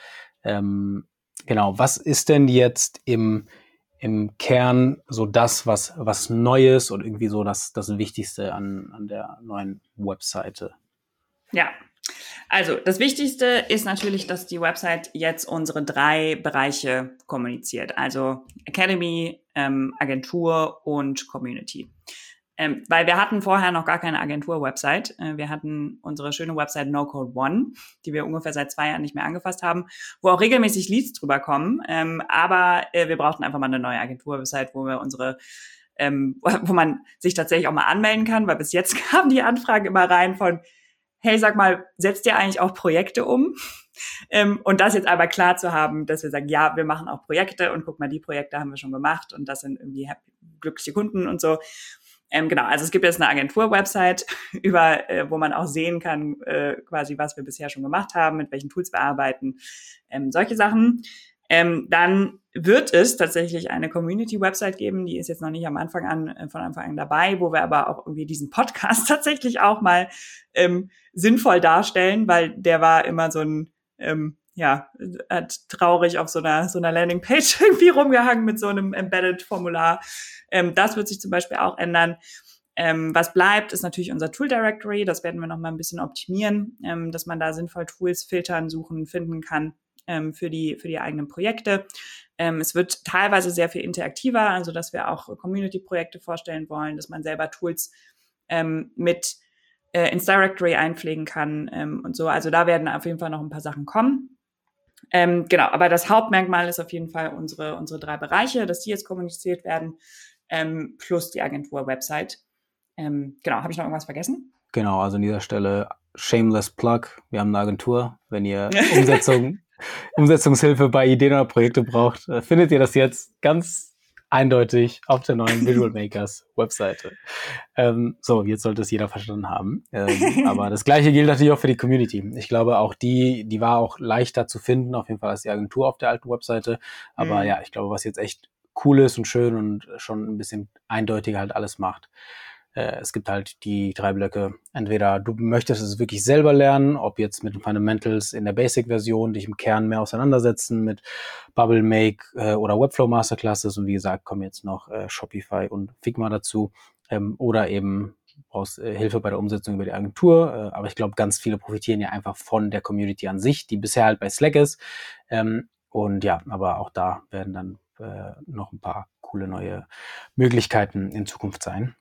Ähm, genau, was ist denn jetzt im, im Kern so das, was, was Neues und irgendwie so das, das Wichtigste an, an der neuen Webseite? Ja, Also, das Wichtigste ist natürlich, dass die Website jetzt unsere drei Bereiche kommuniziert. Also Academy, ähm, Agentur und Community. Ähm, weil wir hatten vorher noch gar keine Agentur-Website. Äh, wir hatten unsere schöne Website No Code One, die wir ungefähr seit zwei Jahren nicht mehr angefasst haben, wo auch regelmäßig Leads drüber kommen. Ähm, aber äh, wir brauchten einfach mal eine neue Agentur-Website, wo wir unsere ähm, wo man sich tatsächlich auch mal anmelden kann, weil bis jetzt kamen die Anfragen immer rein von, hey, sag mal, setzt ihr eigentlich auch Projekte um? Ähm, und das jetzt aber klar zu haben, dass wir sagen, ja, wir machen auch Projekte und guck mal, die Projekte haben wir schon gemacht und das sind irgendwie glückliche Kunden und so. Ähm, genau, also es gibt jetzt eine Agentur-Website, über, äh, wo man auch sehen kann, äh, quasi, was wir bisher schon gemacht haben, mit welchen Tools wir arbeiten, ähm, solche Sachen. Ähm, dann wird es tatsächlich eine Community-Website geben, die ist jetzt noch nicht am Anfang an, äh, von Anfang an dabei, wo wir aber auch irgendwie diesen Podcast tatsächlich auch mal ähm, sinnvoll darstellen, weil der war immer so ein, ähm, ja, hat traurig auf so einer, so einer Landingpage irgendwie rumgehangen mit so einem Embedded-Formular. Ähm, das wird sich zum Beispiel auch ändern. Ähm, was bleibt, ist natürlich unser Tool Directory. Das werden wir noch mal ein bisschen optimieren, ähm, dass man da sinnvoll Tools filtern, suchen, finden kann ähm, für, die, für die eigenen Projekte. Ähm, es wird teilweise sehr viel interaktiver, also dass wir auch Community-Projekte vorstellen wollen, dass man selber Tools ähm, mit äh, ins Directory einpflegen kann ähm, und so. Also da werden auf jeden Fall noch ein paar Sachen kommen. Ähm, genau, aber das Hauptmerkmal ist auf jeden Fall unsere, unsere drei Bereiche, dass die jetzt kommuniziert werden, ähm, plus die Agentur-Website. Ähm, genau, habe ich noch irgendwas vergessen? Genau, also an dieser Stelle shameless plug. Wir haben eine Agentur. Wenn ihr Umsetzung, Umsetzungshilfe bei Ideen oder Projekte braucht, äh, findet ihr das jetzt ganz eindeutig auf der neuen Visual Makers Webseite. Ähm, so, jetzt sollte es jeder verstanden haben. Ähm, aber das gleiche gilt natürlich auch für die Community. Ich glaube, auch die, die war auch leichter zu finden, auf jeden Fall als die Agentur auf der alten Webseite. Aber mhm. ja, ich glaube, was jetzt echt cool ist und schön und schon ein bisschen eindeutiger halt alles macht, äh, es gibt halt die drei Blöcke. Entweder du möchtest es wirklich selber lernen, ob jetzt mit den Fundamentals in der Basic-Version, dich im Kern mehr auseinandersetzen mit Bubble Make äh, oder Webflow Masterclasses und wie gesagt kommen jetzt noch äh, Shopify und Figma dazu ähm, oder eben brauchst äh, Hilfe bei der Umsetzung über die Agentur. Äh, aber ich glaube, ganz viele profitieren ja einfach von der Community an sich, die bisher halt bei Slack ist. Ähm, und ja, aber auch da werden dann äh, noch ein paar coole neue Möglichkeiten in Zukunft sein.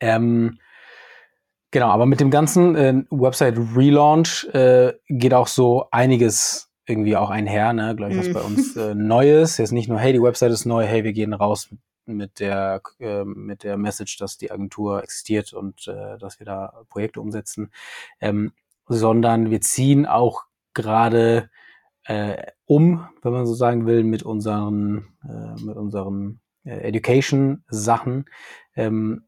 Ähm, genau, aber mit dem ganzen äh, Website-Relaunch äh, geht auch so einiges irgendwie auch einher, ne? Gleich was bei uns äh, Neues. Jetzt nicht nur, hey, die Website ist neu, hey, wir gehen raus mit der, äh, mit der Message, dass die Agentur existiert und äh, dass wir da Projekte umsetzen, ähm, sondern wir ziehen auch gerade äh, um, wenn man so sagen will, mit unseren, äh, mit unseren äh, Education-Sachen. Ähm,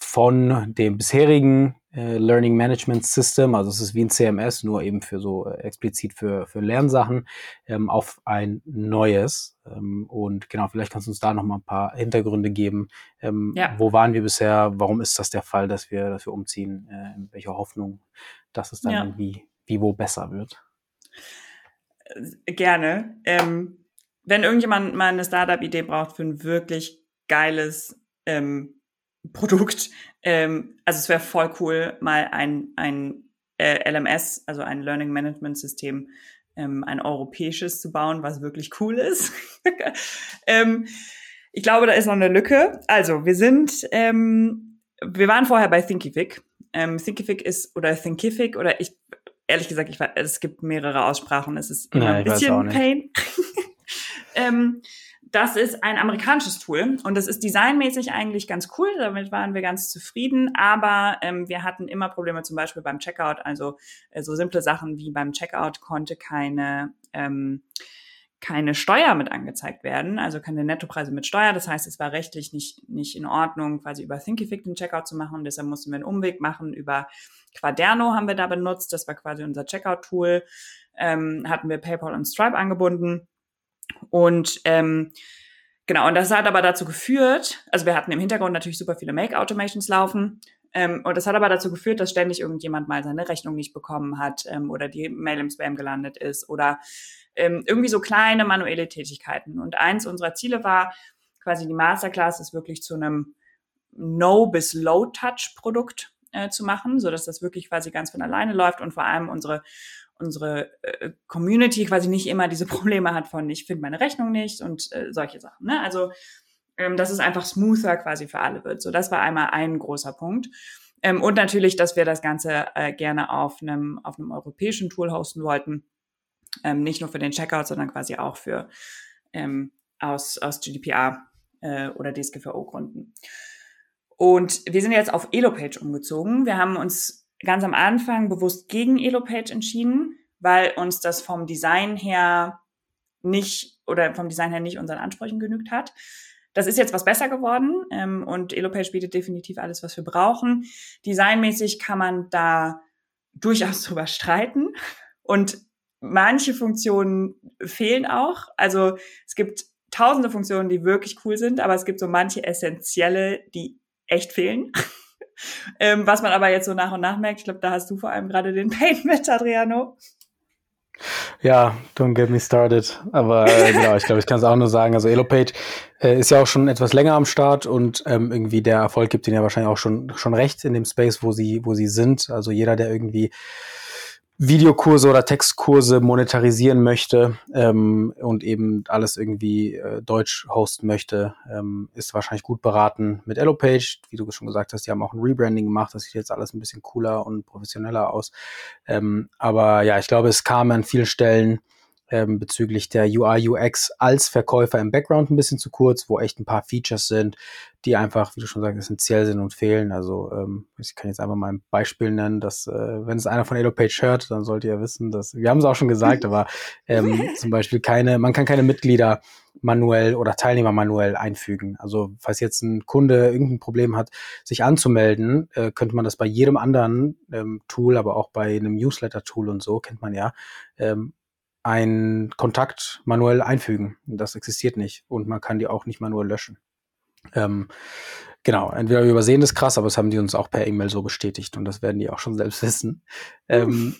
von dem bisherigen äh, Learning Management System, also es ist wie ein CMS, nur eben für so äh, explizit für, für Lernsachen, ähm, auf ein neues. Ähm, und genau, vielleicht kannst du uns da noch mal ein paar Hintergründe geben. Ähm, ja. Wo waren wir bisher? Warum ist das der Fall, dass wir, dass wir umziehen? Äh, in welcher Hoffnung, dass es dann ja. irgendwie wie wo besser wird? Äh, gerne. Ähm, wenn irgendjemand mal eine Startup-Idee braucht für ein wirklich geiles ähm, Produkt. Ähm, also es wäre voll cool, mal ein, ein äh, LMS, also ein Learning Management System, ähm, ein europäisches zu bauen, was wirklich cool ist. ähm, ich glaube, da ist noch eine Lücke. Also wir sind, ähm, wir waren vorher bei Thinkific. Ähm, Thinkific ist oder Thinkific oder ich ehrlich gesagt, ich weiß, es gibt mehrere Aussprachen. Es ist immer ja, ein bisschen Pain. ähm, das ist ein amerikanisches Tool und das ist designmäßig eigentlich ganz cool. Damit waren wir ganz zufrieden, aber ähm, wir hatten immer Probleme, zum Beispiel beim Checkout. Also äh, so simple Sachen wie beim Checkout konnte keine ähm, keine Steuer mit angezeigt werden, also keine Nettopreise mit Steuer. Das heißt, es war rechtlich nicht, nicht in Ordnung, quasi über Thinkific den Checkout zu machen. Deshalb mussten wir einen Umweg machen. Über Quaderno haben wir da benutzt. Das war quasi unser Checkout-Tool. Ähm, hatten wir PayPal und Stripe angebunden. Und ähm, genau, und das hat aber dazu geführt, also wir hatten im Hintergrund natürlich super viele Make-Automations laufen. Ähm, und das hat aber dazu geführt, dass ständig irgendjemand mal seine Rechnung nicht bekommen hat ähm, oder die Mail im Spam gelandet ist oder ähm, irgendwie so kleine manuelle Tätigkeiten. Und eins unserer Ziele war, quasi die Masterclass ist wirklich zu einem No- bis Low-Touch-Produkt äh, zu machen, so dass das wirklich quasi ganz von alleine läuft und vor allem unsere unsere äh, Community quasi nicht immer diese Probleme hat von ich finde meine Rechnung nicht und äh, solche Sachen. Ne? Also ähm, dass es einfach smoother quasi für alle wird. So, das war einmal ein großer Punkt. Ähm, und natürlich, dass wir das Ganze äh, gerne auf einem auf einem europäischen Tool hosten wollten, ähm, nicht nur für den Checkout, sondern quasi auch für ähm, aus aus GDPR äh, oder DSGVO-Gründen. Und wir sind jetzt auf Elopage umgezogen. Wir haben uns ganz am Anfang bewusst gegen Elopage entschieden, weil uns das vom Design her nicht oder vom Design her nicht unseren Ansprüchen genügt hat. Das ist jetzt was besser geworden ähm, und Elopage bietet definitiv alles, was wir brauchen. Designmäßig kann man da durchaus drüber streiten und manche Funktionen fehlen auch. Also es gibt tausende Funktionen, die wirklich cool sind, aber es gibt so manche essentielle, die echt fehlen. ähm, was man aber jetzt so nach und nach merkt, ich glaube, da hast du vor allem gerade den Pain mit, Adriano. Ja, don't get me started. Aber äh, genau, ich glaube, ich kann es auch nur sagen. Also Elopage äh, ist ja auch schon etwas länger am Start und ähm, irgendwie der Erfolg gibt ihnen ja wahrscheinlich auch schon schon recht in dem Space, wo sie wo sie sind. Also jeder, der irgendwie Videokurse oder Textkurse monetarisieren möchte ähm, und eben alles irgendwie äh, deutsch hosten möchte, ähm, ist wahrscheinlich gut beraten mit Elopage. Wie du schon gesagt hast, die haben auch ein Rebranding gemacht. Das sieht jetzt alles ein bisschen cooler und professioneller aus. Ähm, aber ja, ich glaube, es kam an vielen Stellen ähm, bezüglich der UI, UX als Verkäufer im Background ein bisschen zu kurz, wo echt ein paar Features sind, die einfach, wie du schon sagst, essentiell sind und fehlen. Also ähm, ich kann jetzt einfach mal ein Beispiel nennen, dass äh, wenn es einer von EloPage hört, dann sollt ihr wissen, dass, wir haben es auch schon gesagt, aber ähm, zum Beispiel keine, man kann keine Mitglieder manuell oder Teilnehmer manuell einfügen. Also falls jetzt ein Kunde irgendein Problem hat, sich anzumelden, äh, könnte man das bei jedem anderen ähm, Tool, aber auch bei einem Newsletter-Tool und so, kennt man ja, ähm, einen Kontakt manuell einfügen. Das existiert nicht und man kann die auch nicht manuell löschen. Ähm, genau, entweder wir übersehen das krass, aber das haben die uns auch per E-Mail so bestätigt und das werden die auch schon selbst wissen. Ähm,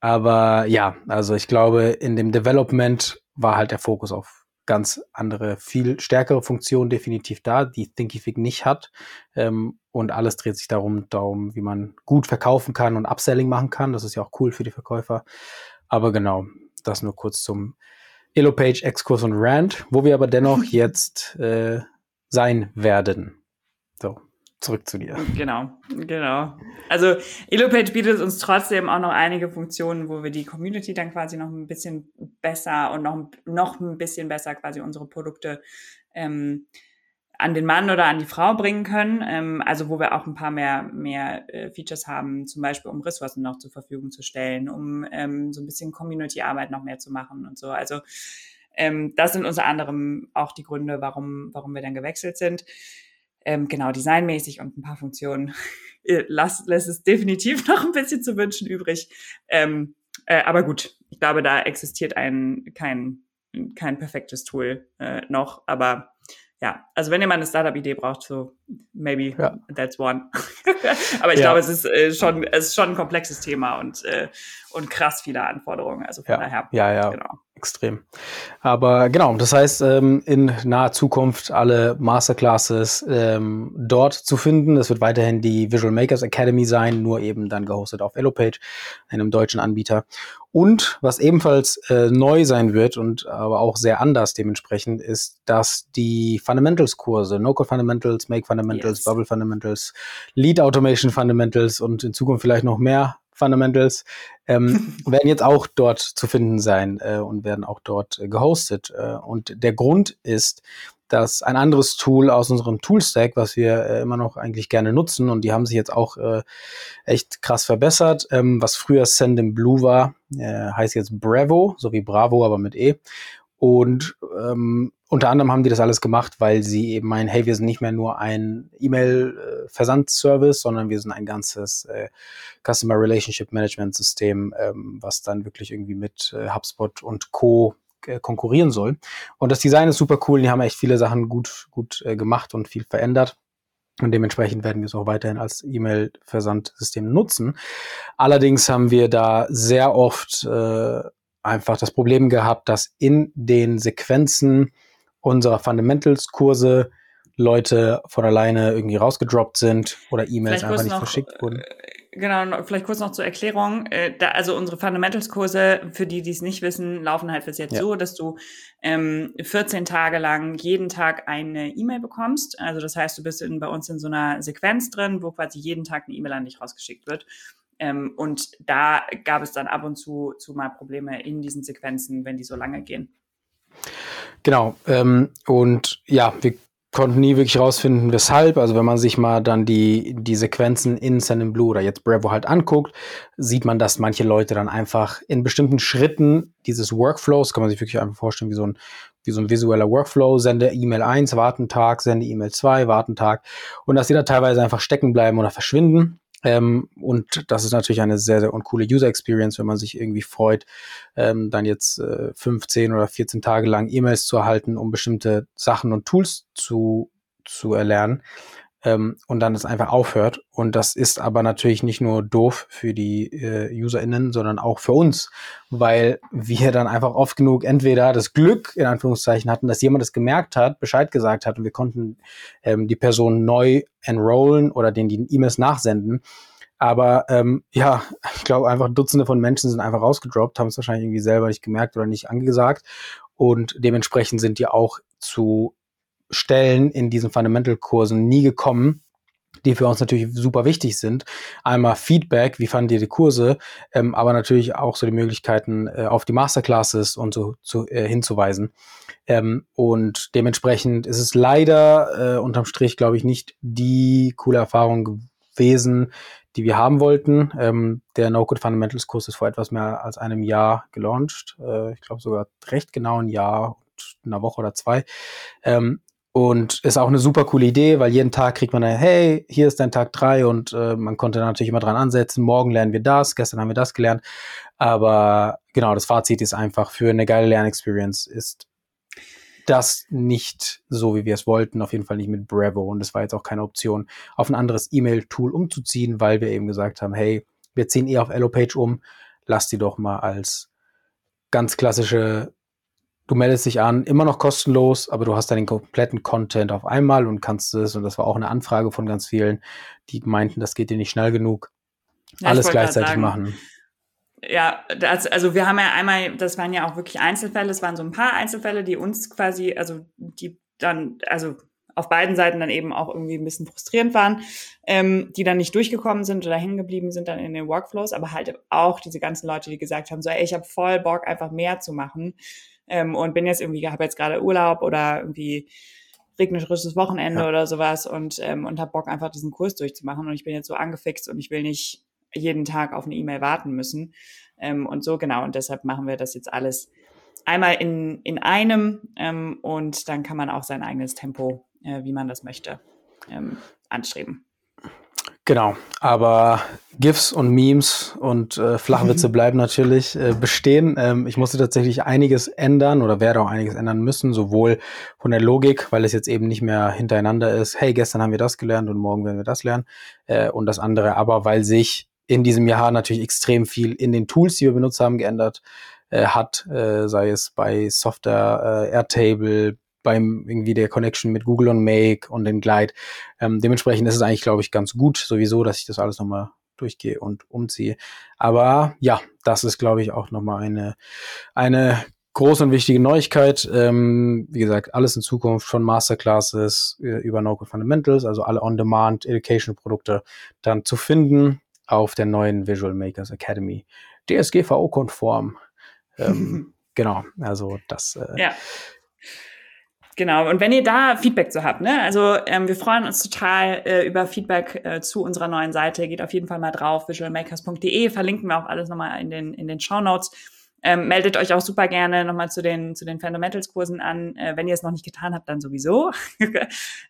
aber ja, also ich glaube, in dem Development war halt der Fokus auf ganz andere, viel stärkere Funktionen definitiv da, die Thinkific nicht hat. Ähm, und alles dreht sich darum, darum, wie man gut verkaufen kann und Upselling machen kann. Das ist ja auch cool für die Verkäufer. Aber genau, das nur kurz zum Elopage, Exkurs und Rant, wo wir aber dennoch jetzt äh, sein werden. So, zurück zu dir. Genau, genau. Also Elopage bietet uns trotzdem auch noch einige Funktionen, wo wir die Community dann quasi noch ein bisschen besser und noch, noch ein bisschen besser quasi unsere Produkte ähm, an den Mann oder an die Frau bringen können. Ähm, also wo wir auch ein paar mehr, mehr äh, Features haben, zum Beispiel um Ressourcen noch zur Verfügung zu stellen, um ähm, so ein bisschen Community-Arbeit noch mehr zu machen und so. Also ähm, das sind unter anderem auch die Gründe, warum, warum wir dann gewechselt sind. Ähm, genau, designmäßig und ein paar Funktionen lässt, lässt es definitiv noch ein bisschen zu wünschen übrig. Ähm, äh, aber gut, ich glaube, da existiert ein kein, kein perfektes Tool äh, noch, aber ja, also wenn ihr mal eine Startup-Idee braucht, so maybe ja. that's one. Aber ich ja. glaube, es ist äh, schon, es ist schon ein komplexes Thema und, äh, und krass viele Anforderungen. Also von ja. daher. Ja, ja. Genau extrem. Aber genau, das heißt, ähm, in naher Zukunft alle Masterclasses ähm, dort zu finden. Das wird weiterhin die Visual Makers Academy sein, nur eben dann gehostet auf Elopage, einem deutschen Anbieter. Und was ebenfalls äh, neu sein wird und aber auch sehr anders dementsprechend, ist, dass die Fundamentals-Kurse, No-Code Fundamentals, Make Fundamentals, yes. Bubble Fundamentals, Lead Automation Fundamentals und in Zukunft vielleicht noch mehr Fundamentals, ähm, werden jetzt auch dort zu finden sein äh, und werden auch dort äh, gehostet. Äh, und der Grund ist, dass ein anderes Tool aus unserem Toolstack, was wir äh, immer noch eigentlich gerne nutzen, und die haben sich jetzt auch äh, echt krass verbessert, ähm, was früher Send in Blue war, äh, heißt jetzt Bravo, so wie Bravo, aber mit E. Und ähm, unter anderem haben die das alles gemacht, weil sie eben meinen, hey, wir sind nicht mehr nur ein E-Mail-Versandservice, sondern wir sind ein ganzes äh, Customer Relationship Management System, ähm, was dann wirklich irgendwie mit äh, HubSpot und Co. Äh, konkurrieren soll. Und das Design ist super cool. Die haben echt viele Sachen gut, gut äh, gemacht und viel verändert. Und dementsprechend werden wir es auch weiterhin als E-Mail-Versandsystem nutzen. Allerdings haben wir da sehr oft äh, einfach das Problem gehabt, dass in den Sequenzen unserer Fundamentals-Kurse Leute von alleine irgendwie rausgedroppt sind oder E-Mails einfach nicht noch, verschickt wurden. Äh, Genau, vielleicht kurz noch zur Erklärung. Äh, da, also unsere Fundamentals-Kurse, für die, die es nicht wissen, laufen halt bis jetzt ja. so, dass du ähm, 14 Tage lang jeden Tag eine E-Mail bekommst. Also das heißt, du bist in, bei uns in so einer Sequenz drin, wo quasi jeden Tag eine E-Mail an dich rausgeschickt wird. Ähm, und da gab es dann ab und zu, zu mal Probleme in diesen Sequenzen, wenn die so lange gehen. Genau. Ähm, und ja, wir konnten nie wirklich rausfinden, weshalb. Also wenn man sich mal dann die, die Sequenzen in Send Blue oder jetzt Bravo halt anguckt, sieht man, dass manche Leute dann einfach in bestimmten Schritten dieses Workflows, kann man sich wirklich einfach vorstellen, wie so ein, wie so ein visueller Workflow, sende E-Mail 1, warten Tag, sende E-Mail 2, warten Tag und dass die da teilweise einfach stecken bleiben oder verschwinden. Ähm, und das ist natürlich eine sehr, sehr uncoole User Experience, wenn man sich irgendwie freut, ähm, dann jetzt äh, 15 oder 14 Tage lang E-Mails zu erhalten, um bestimmte Sachen und Tools zu, zu erlernen ähm, und dann es einfach aufhört. Und das ist aber natürlich nicht nur doof für die äh, UserInnen, sondern auch für uns, weil wir dann einfach oft genug entweder das Glück in Anführungszeichen hatten, dass jemand es gemerkt hat, Bescheid gesagt hat und wir konnten ähm, die Person neu enrollen oder denen die E-Mails nachsenden. Aber ähm, ja, ich glaube einfach Dutzende von Menschen sind einfach rausgedroppt, haben es wahrscheinlich irgendwie selber nicht gemerkt oder nicht angesagt. Und dementsprechend sind die auch zu Stellen in diesen Fundamental-Kursen nie gekommen, die für uns natürlich super wichtig sind. Einmal Feedback, wie fanden ihr die Kurse, ähm, aber natürlich auch so die Möglichkeiten äh, auf die Masterclasses und so zu, äh, hinzuweisen. Ähm, und dementsprechend ist es leider äh, unterm Strich, glaube ich, nicht die coole Erfahrung gewesen, die wir haben wollten. Ähm, der No-Code Fundamentals Kurs ist vor etwas mehr als einem Jahr gelauncht. Äh, ich glaube sogar recht genau ein Jahr und eine Woche oder zwei. Ähm, und ist auch eine super coole Idee, weil jeden Tag kriegt man dann, hey, hier ist dein Tag drei und äh, man konnte natürlich immer dran ansetzen, morgen lernen wir das, gestern haben wir das gelernt. Aber genau, das Fazit ist einfach, für eine geile Lernexperience ist das nicht so, wie wir es wollten, auf jeden Fall nicht mit Bravo. Und es war jetzt auch keine Option, auf ein anderes E-Mail-Tool umzuziehen, weil wir eben gesagt haben, hey, wir ziehen eh auf Elopage um, lass die doch mal als ganz klassische du meldest dich an, immer noch kostenlos, aber du hast dann den kompletten Content auf einmal und kannst es, und das war auch eine Anfrage von ganz vielen, die meinten, das geht dir nicht schnell genug, ja, alles gleichzeitig machen. Ja, das, also wir haben ja einmal, das waren ja auch wirklich Einzelfälle, es waren so ein paar Einzelfälle, die uns quasi, also die dann, also auf beiden Seiten dann eben auch irgendwie ein bisschen frustrierend waren, ähm, die dann nicht durchgekommen sind oder hängen geblieben sind dann in den Workflows, aber halt auch diese ganzen Leute, die gesagt haben, so, ey, ich habe voll Bock, einfach mehr zu machen ähm, und bin jetzt irgendwie, habe jetzt gerade Urlaub oder irgendwie regnerisches Wochenende ja. oder sowas und, ähm, und habe Bock einfach diesen Kurs durchzumachen und ich bin jetzt so angefixt und ich will nicht jeden Tag auf eine E-Mail warten müssen ähm, und so genau und deshalb machen wir das jetzt alles einmal in, in einem ähm, und dann kann man auch sein eigenes Tempo, äh, wie man das möchte, ähm, anstreben. Genau, aber GIFs und Memes und äh, Flachwitze bleiben natürlich äh, bestehen. Ähm, ich musste tatsächlich einiges ändern oder werde auch einiges ändern müssen, sowohl von der Logik, weil es jetzt eben nicht mehr hintereinander ist, hey, gestern haben wir das gelernt und morgen werden wir das lernen, äh, und das andere, aber weil sich in diesem Jahr natürlich extrem viel in den Tools, die wir benutzt haben, geändert äh, hat, äh, sei es bei Software, äh, Airtable, beim irgendwie der Connection mit Google und Make und den Glide. Ähm, dementsprechend ist es eigentlich, glaube ich, ganz gut sowieso, dass ich das alles nochmal durchgehe und umziehe. Aber ja, das ist, glaube ich, auch nochmal eine, eine große und wichtige Neuigkeit. Ähm, wie gesagt, alles in Zukunft von Masterclasses äh, über No-Code Fundamentals, also alle On-Demand Education-Produkte dann zu finden auf der neuen Visual Makers Academy. DSGVO-konform. Ähm, genau, also das äh, ja. Genau, und wenn ihr da Feedback zu habt, ne, also ähm, wir freuen uns total äh, über Feedback äh, zu unserer neuen Seite. Geht auf jeden Fall mal drauf, visualmakers.de, verlinken wir auch alles nochmal in den, in den Show Notes. Ähm, meldet euch auch super gerne nochmal zu den, zu den Fundamentals-Kursen an. Äh, wenn ihr es noch nicht getan habt, dann sowieso.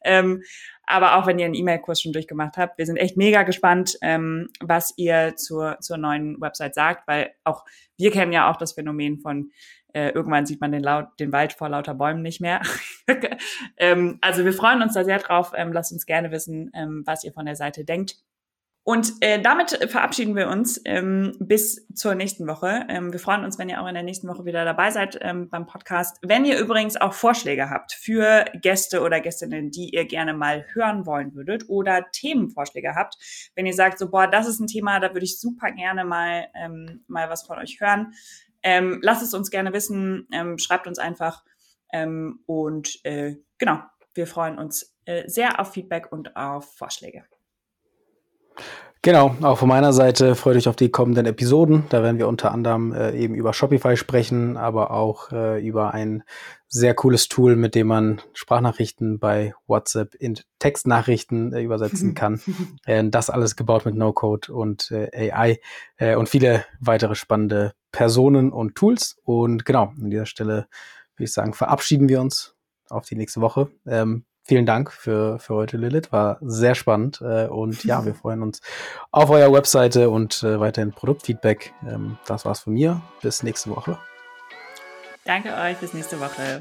ähm, aber auch wenn ihr einen E-Mail-Kurs schon durchgemacht habt. Wir sind echt mega gespannt, ähm, was ihr zur, zur neuen Website sagt, weil auch wir kennen ja auch das Phänomen von äh, irgendwann sieht man den, laut, den Wald vor lauter Bäumen nicht mehr. ähm, also wir freuen uns da sehr drauf. Ähm, lasst uns gerne wissen, ähm, was ihr von der Seite denkt. Und äh, damit verabschieden wir uns ähm, bis zur nächsten Woche. Ähm, wir freuen uns, wenn ihr auch in der nächsten Woche wieder dabei seid ähm, beim Podcast. Wenn ihr übrigens auch Vorschläge habt für Gäste oder Gästinnen, die ihr gerne mal hören wollen würdet oder Themenvorschläge habt, wenn ihr sagt, so boah, das ist ein Thema, da würde ich super gerne mal ähm, mal was von euch hören, ähm, lasst es uns gerne wissen, ähm, schreibt uns einfach ähm, und äh, genau, wir freuen uns äh, sehr auf Feedback und auf Vorschläge. Genau, auch von meiner Seite freut euch auf die kommenden Episoden. Da werden wir unter anderem äh, eben über Shopify sprechen, aber auch äh, über ein sehr cooles Tool, mit dem man Sprachnachrichten bei WhatsApp in Textnachrichten äh, übersetzen kann. äh, das alles gebaut mit No-Code und äh, AI äh, und viele weitere spannende Personen und Tools. Und genau, an dieser Stelle würde ich sagen, verabschieden wir uns auf die nächste Woche. Ähm, vielen Dank für, für heute, Lilith. War sehr spannend. Äh, und ja, wir freuen uns auf eurer Webseite und äh, weiterhin Produktfeedback. Ähm, das war's von mir. Bis nächste Woche. Danke euch, bis nächste Woche.